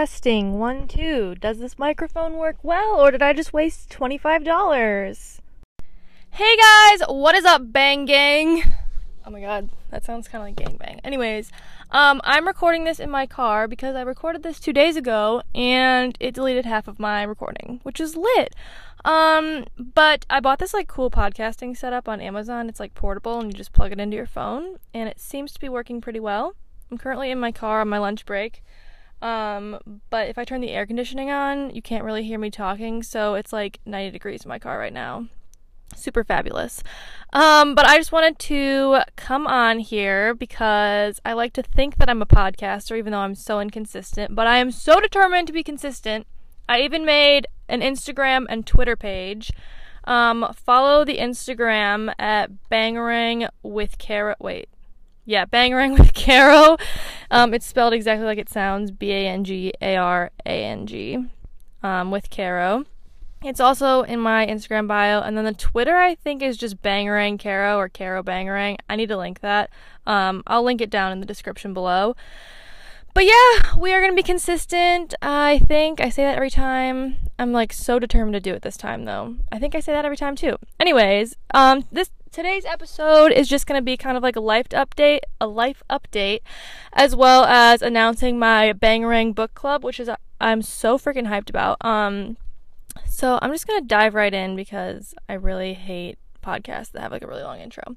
Testing one, two. Does this microphone work well, or did I just waste $25? Hey guys, what is up, Bang Gang? Oh my god, that sounds kind of like gang bang. Anyways, um, I'm recording this in my car because I recorded this two days ago and it deleted half of my recording, which is lit. Um, but I bought this like cool podcasting setup on Amazon. It's like portable and you just plug it into your phone, and it seems to be working pretty well. I'm currently in my car on my lunch break. Um, but if I turn the air conditioning on, you can't really hear me talking, so it's like 90 degrees in my car right now. Super fabulous. Um, but I just wanted to come on here because I like to think that I'm a podcaster, even though I'm so inconsistent. But I am so determined to be consistent. I even made an Instagram and Twitter page. Um, follow the Instagram at Bangarang with Carrot. Wait, yeah, Bangarang with Caro. Um, it's spelled exactly like it sounds B A N G A R A N G um, with Caro. It's also in my Instagram bio, and then the Twitter I think is just Bangarang Caro or Caro Bangarang. I need to link that. Um, I'll link it down in the description below. But yeah, we are gonna be consistent. I think I say that every time. I'm like so determined to do it this time, though. I think I say that every time too. Anyways, um, this today's episode is just going to be kind of like a life update, a life update, as well as announcing my Bangarang book club, which is I'm so freaking hyped about. Um, so I'm just gonna dive right in because I really hate podcasts that have like a really long intro.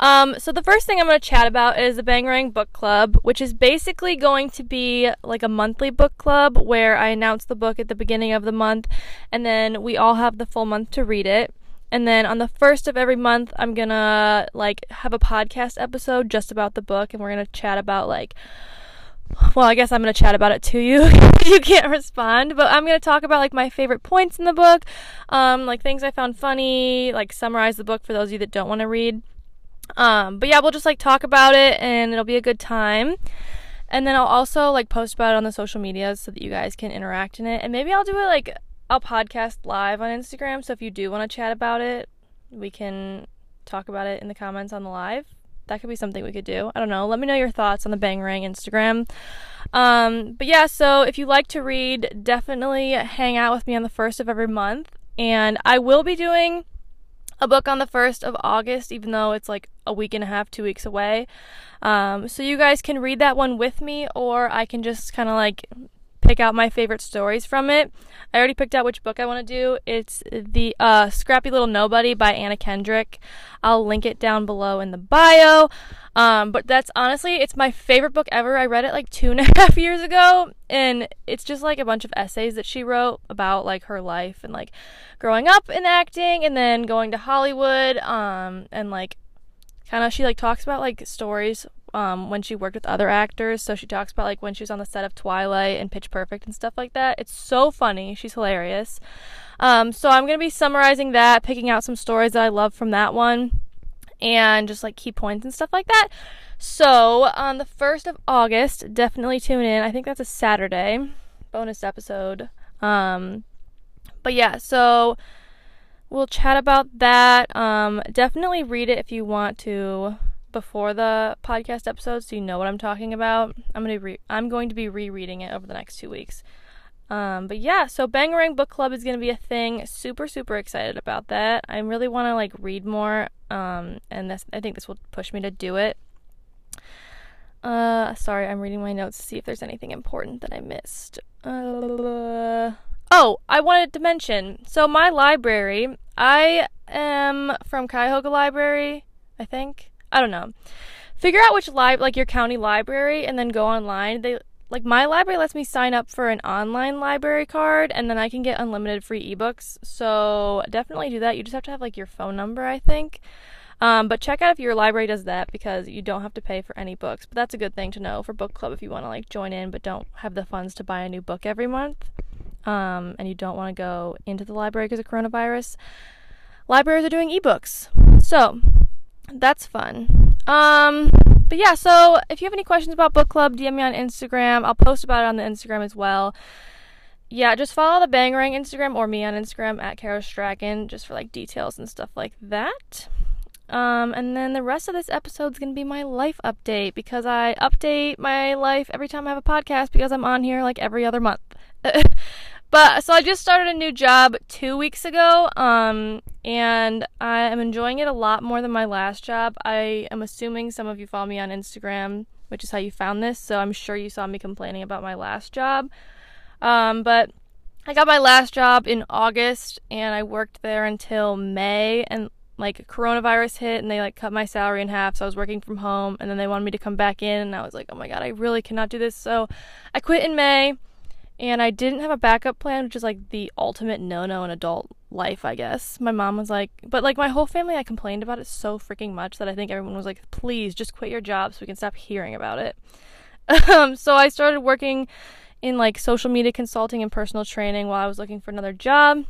Um, so the first thing I'm going to chat about is the Bangarang Book Club, which is basically going to be like a monthly book club where I announce the book at the beginning of the month, and then we all have the full month to read it. And then on the first of every month, I'm gonna like have a podcast episode just about the book, and we're gonna chat about like. Well, I guess I'm gonna chat about it to you. you can't respond, but I'm gonna talk about like my favorite points in the book, um, like things I found funny, like summarize the book for those of you that don't want to read. Um, but yeah, we'll just like talk about it, and it'll be a good time. And then I'll also like post about it on the social media so that you guys can interact in it. And maybe I'll do it like I'll podcast live on Instagram, so if you do want to chat about it, we can talk about it in the comments on the live. That could be something we could do. I don't know. Let me know your thoughts on the Bangarang Instagram. Um, but yeah, so if you like to read, definitely hang out with me on the first of every month. And I will be doing a book on the 1st of August, even though it's like a week and a half, two weeks away. Um, so you guys can read that one with me, or I can just kind of like pick out my favorite stories from it. I already picked out which book I want to do. It's the uh, Scrappy Little Nobody by Anna Kendrick. I'll link it down below in the bio. Um, but that's honestly, it's my favorite book ever. I read it like two and a half years ago, and it's just like a bunch of essays that she wrote about like her life and like growing up in acting and then going to Hollywood. Um, and like kind of she like talks about like stories um, when she worked with other actors. So she talks about like when she was on the set of Twilight and Pitch Perfect and stuff like that. It's so funny. She's hilarious. Um, so I'm gonna be summarizing that, picking out some stories that I love from that one, and just like key points and stuff like that. So on the first of August, definitely tune in. I think that's a Saturday bonus episode. Um, but yeah, so we'll chat about that. Um, definitely read it if you want to before the podcast episode so you know what I'm talking about. I'm going to re- I'm going to be rereading it over the next 2 weeks. Um, but yeah, so Bangarang Book Club is going to be a thing. Super super excited about that. I really want to like read more um, and this I think this will push me to do it. Uh, sorry, I'm reading my notes to see if there's anything important that I missed. Uh, oh, I wanted to mention. So my library, I am from Cuyahoga Library, I think. I don't know. Figure out which lib like your county library and then go online. They like my library lets me sign up for an online library card and then I can get unlimited free ebooks. So definitely do that. You just have to have like your phone number, I think. Um, but check out if your library does that because you don't have to pay for any books. But that's a good thing to know for book club if you want to like join in but don't have the funds to buy a new book every month. Um, and you don't want to go into the library because of coronavirus. Libraries are doing ebooks. So that's fun. Um, but yeah, so if you have any questions about book club, DM me on Instagram. I'll post about it on the Instagram as well. Yeah, just follow the Bangarang Instagram or me on Instagram at Kara Strachan just for like details and stuff like that. Um, and then the rest of this episode is going to be my life update because I update my life every time I have a podcast because I'm on here like every other month. but so I just started a new job two weeks ago, um, and I am enjoying it a lot more than my last job. I am assuming some of you follow me on Instagram, which is how you found this, so I'm sure you saw me complaining about my last job. Um, but I got my last job in August and I worked there until May and like coronavirus hit and they like cut my salary in half so I was working from home and then they wanted me to come back in and I was like, "Oh my god, I really cannot do this." So I quit in May and I didn't have a backup plan, which is like the ultimate no-no in adult life, I guess. My mom was like, but like my whole family I complained about it so freaking much that I think everyone was like, "Please just quit your job so we can stop hearing about it." um, so I started working in like social media consulting and personal training while I was looking for another job.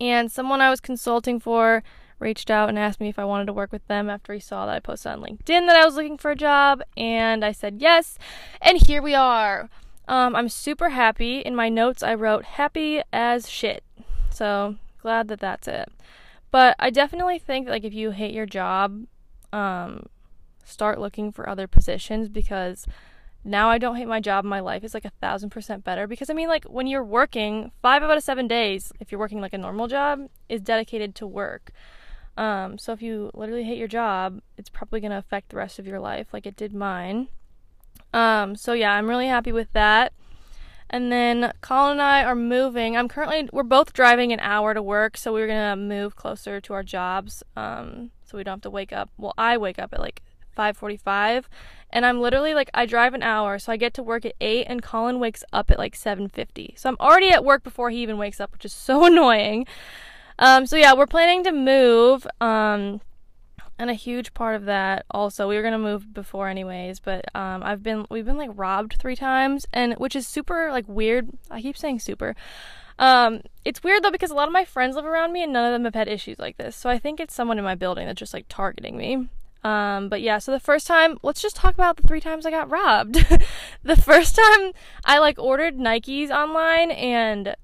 And someone I was consulting for reached out and asked me if I wanted to work with them after he saw that I posted on LinkedIn that I was looking for a job. And I said yes. And here we are. Um, I'm super happy. In my notes, I wrote happy as shit. So glad that that's it. But I definitely think like if you hate your job, um, start looking for other positions because now I don't hate my job. My life is like a thousand percent better because I mean, like when you're working, five out of seven days, if you're working like a normal job, is dedicated to work. Um, so if you literally hate your job, it's probably gonna affect the rest of your life, like it did mine. Um, so yeah, I'm really happy with that. And then Colin and I are moving. I'm currently we're both driving an hour to work, so we're gonna move closer to our jobs. Um, so we don't have to wake up. Well, I wake up at like 5:45 and I'm literally like I drive an hour so I get to work at 8 and Colin wakes up at like 7:50. So I'm already at work before he even wakes up, which is so annoying. Um so yeah, we're planning to move um and a huge part of that also we were to move before anyways, but um I've been we've been like robbed 3 times and which is super like weird. I keep saying super. Um, it's weird though because a lot of my friends live around me and none of them have had issues like this. So I think it's someone in my building that's just like targeting me. Um, but yeah, so the first time, let's just talk about the three times I got robbed. the first time I like ordered Nikes online and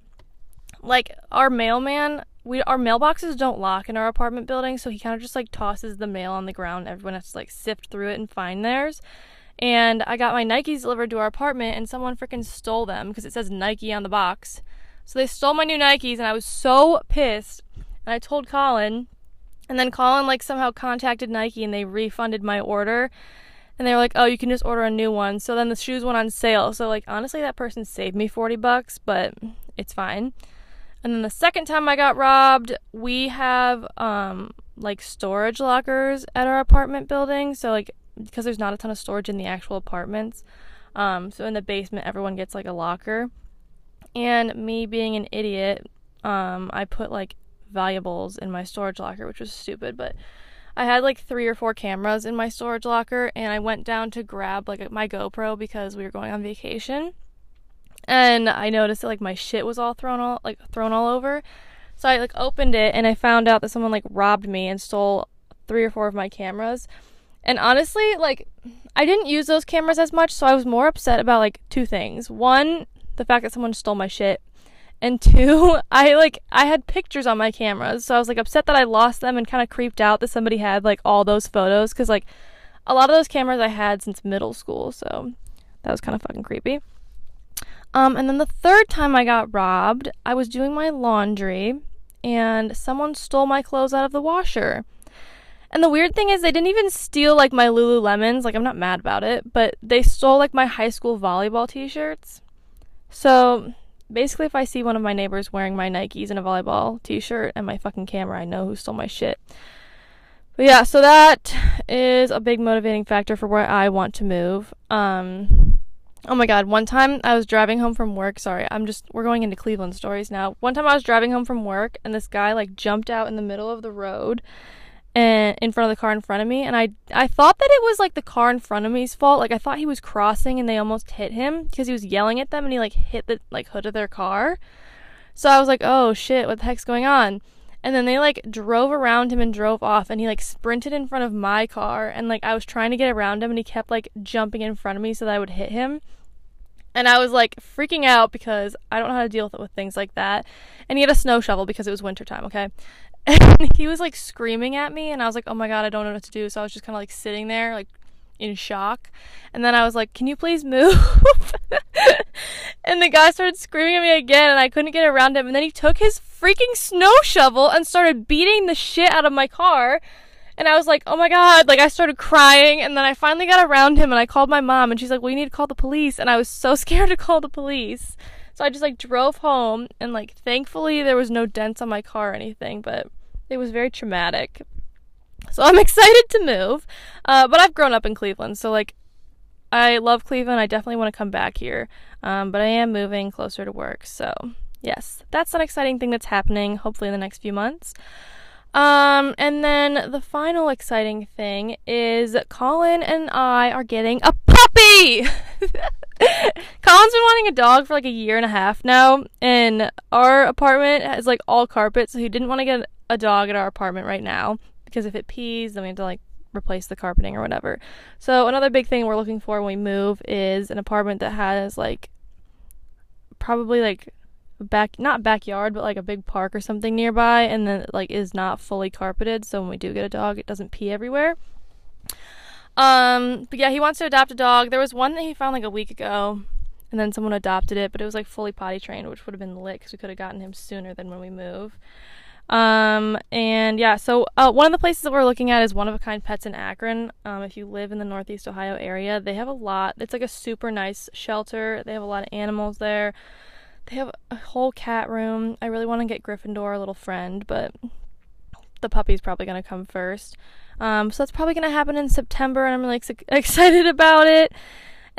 like our mailman, we our mailboxes don't lock in our apartment building, so he kind of just like tosses the mail on the ground. Everyone has to like sift through it and find theirs. And I got my Nikes delivered to our apartment and someone freaking stole them because it says Nike on the box. So they stole my new Nikes and I was so pissed. And I told Colin and then Colin like somehow contacted Nike and they refunded my order. And they were like, "Oh, you can just order a new one." So then the shoes went on sale. So like honestly, that person saved me 40 bucks, but it's fine. And then the second time I got robbed, we have um like storage lockers at our apartment building. So like because there's not a ton of storage in the actual apartments. Um so in the basement everyone gets like a locker. And me being an idiot, um I put like valuables in my storage locker, which was stupid, but I had like three or four cameras in my storage locker and I went down to grab like my GoPro because we were going on vacation. And I noticed that like my shit was all thrown all like thrown all over. So I like opened it and I found out that someone like robbed me and stole three or four of my cameras. And honestly, like I didn't use those cameras as much, so I was more upset about like two things. One, the fact that someone stole my shit, and two, I like I had pictures on my cameras, so I was like upset that I lost them and kind of creeped out that somebody had like all those photos cuz like a lot of those cameras I had since middle school, so that was kind of fucking creepy. Um and then the third time I got robbed, I was doing my laundry and someone stole my clothes out of the washer. And the weird thing is they didn't even steal like my Lululemons, like I'm not mad about it, but they stole like my high school volleyball t-shirts. So basically if I see one of my neighbors wearing my Nikes and a volleyball t-shirt and my fucking camera, I know who stole my shit. But yeah, so that is a big motivating factor for where I want to move. Um oh my god, one time I was driving home from work. Sorry, I'm just we're going into Cleveland stories now. One time I was driving home from work and this guy like jumped out in the middle of the road and in front of the car in front of me and I I thought that it was like the car in front of me's fault. Like I thought he was crossing and they almost hit him because he was yelling at them and he like hit the like hood of their car. So I was like, "Oh shit, what the heck's going on?" And then they like drove around him and drove off and he like sprinted in front of my car and like I was trying to get around him and he kept like jumping in front of me so that I would hit him. And I was like freaking out because I don't know how to deal with, with things like that. And he had a snow shovel because it was wintertime, okay? and he was like screaming at me and I was like, "Oh my god, I don't know what to do." So I was just kind of like sitting there like in shock. And then I was like, "Can you please move?" and the guy started screaming at me again and I couldn't get around him. And then he took his freaking snow shovel and started beating the shit out of my car. And I was like, "Oh my god." Like I started crying and then I finally got around him and I called my mom and she's like, "We need to call the police." And I was so scared to call the police. So I just like drove home and like thankfully there was no dents on my car or anything, but it was very traumatic. So I'm excited to move. Uh, but I've grown up in Cleveland, so like I love Cleveland. I definitely want to come back here. Um, but I am moving closer to work, so yes, that's an exciting thing that's happening. Hopefully in the next few months. Um, and then the final exciting thing is Colin and I are getting a puppy. Colin's been wanting a dog for like a year and a half now, and our apartment has like all carpet, so he didn't want to get a dog at our apartment right now because if it pees, then we have to like replace the carpeting or whatever. So another big thing we're looking for when we move is an apartment that has like probably like back not backyard but like a big park or something nearby and then like is not fully carpeted. So when we do get a dog it doesn't pee everywhere. Um but yeah he wants to adopt a dog. There was one that he found like a week ago and then someone adopted it but it was like fully potty trained which would have been lit because we could have gotten him sooner than when we move um and yeah so uh, one of the places that we're looking at is one of a kind pets in akron um if you live in the northeast ohio area they have a lot it's like a super nice shelter they have a lot of animals there they have a whole cat room. I really want to get Gryffindor, a little friend, but the puppy's probably going to come first. Um, so that's probably going to happen in September, and I'm really ex- excited about it.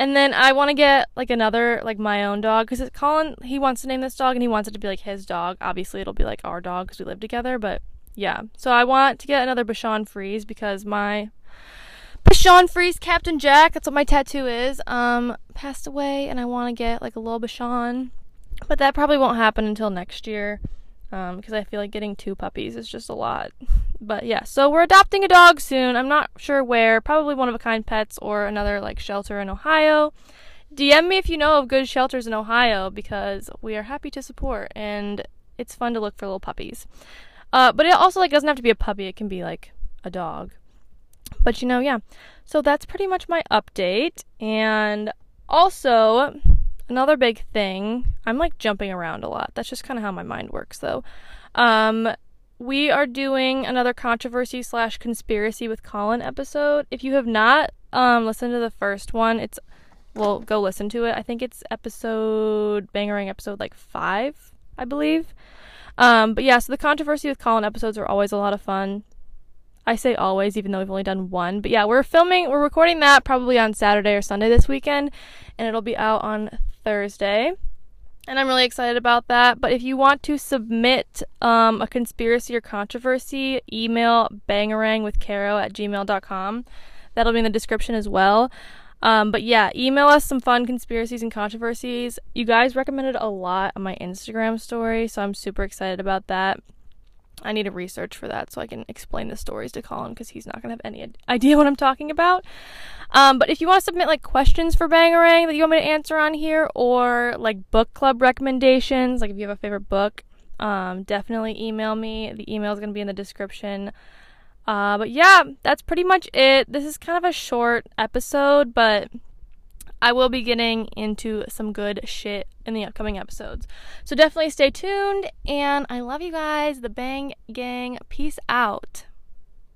And then I want to get like another, like my own dog, because Colin, he wants to name this dog, and he wants it to be like his dog. Obviously, it'll be like our dog because we live together, but yeah. So I want to get another Bichon Frise because my Bichon Frise Captain Jack, that's what my tattoo is, um, passed away, and I want to get like a little Bichon but that probably won't happen until next year um, because I feel like getting two puppies is just a lot. But yeah, so we're adopting a dog soon. I'm not sure where. Probably one of a kind pets or another like shelter in Ohio. DM me if you know of good shelters in Ohio because we are happy to support and it's fun to look for little puppies. Uh, but it also like doesn't have to be a puppy. It can be like a dog. But you know, yeah. So that's pretty much my update. And also, another big thing i'm like jumping around a lot. That's just kind of how my mind works though. Um we are doing another controversy slash conspiracy with colin episode. If you have not um listened to the first one it's well go listen to it. I think it's episode bangarang episode like five i believe. Um but yeah so the controversy with colin episodes are always a lot of fun. I say always, even though we've only done one. But yeah, we're filming, we're recording that probably on Saturday or Sunday this weekend, and it'll be out on Thursday. And I'm really excited about that. But if you want to submit um, a conspiracy or controversy, email bangarang with caro at gmail.com. That'll be in the description as well. Um, but yeah, email us some fun conspiracies and controversies. You guys recommended a lot on my Instagram story, so I'm super excited about that. I need to research for that so I can explain the stories to Colin because he's not going to have any idea what I'm talking about. Um, but if you want to submit like questions for Bangarang that you want me to answer on here or like book club recommendations, like if you have a favorite book, um, definitely email me. The email is going to be in the description. Uh, but yeah, that's pretty much it. This is kind of a short episode, but I will be getting into some good shit in the upcoming episodes. So definitely stay tuned, and I love you guys. The Bang Gang. Peace out.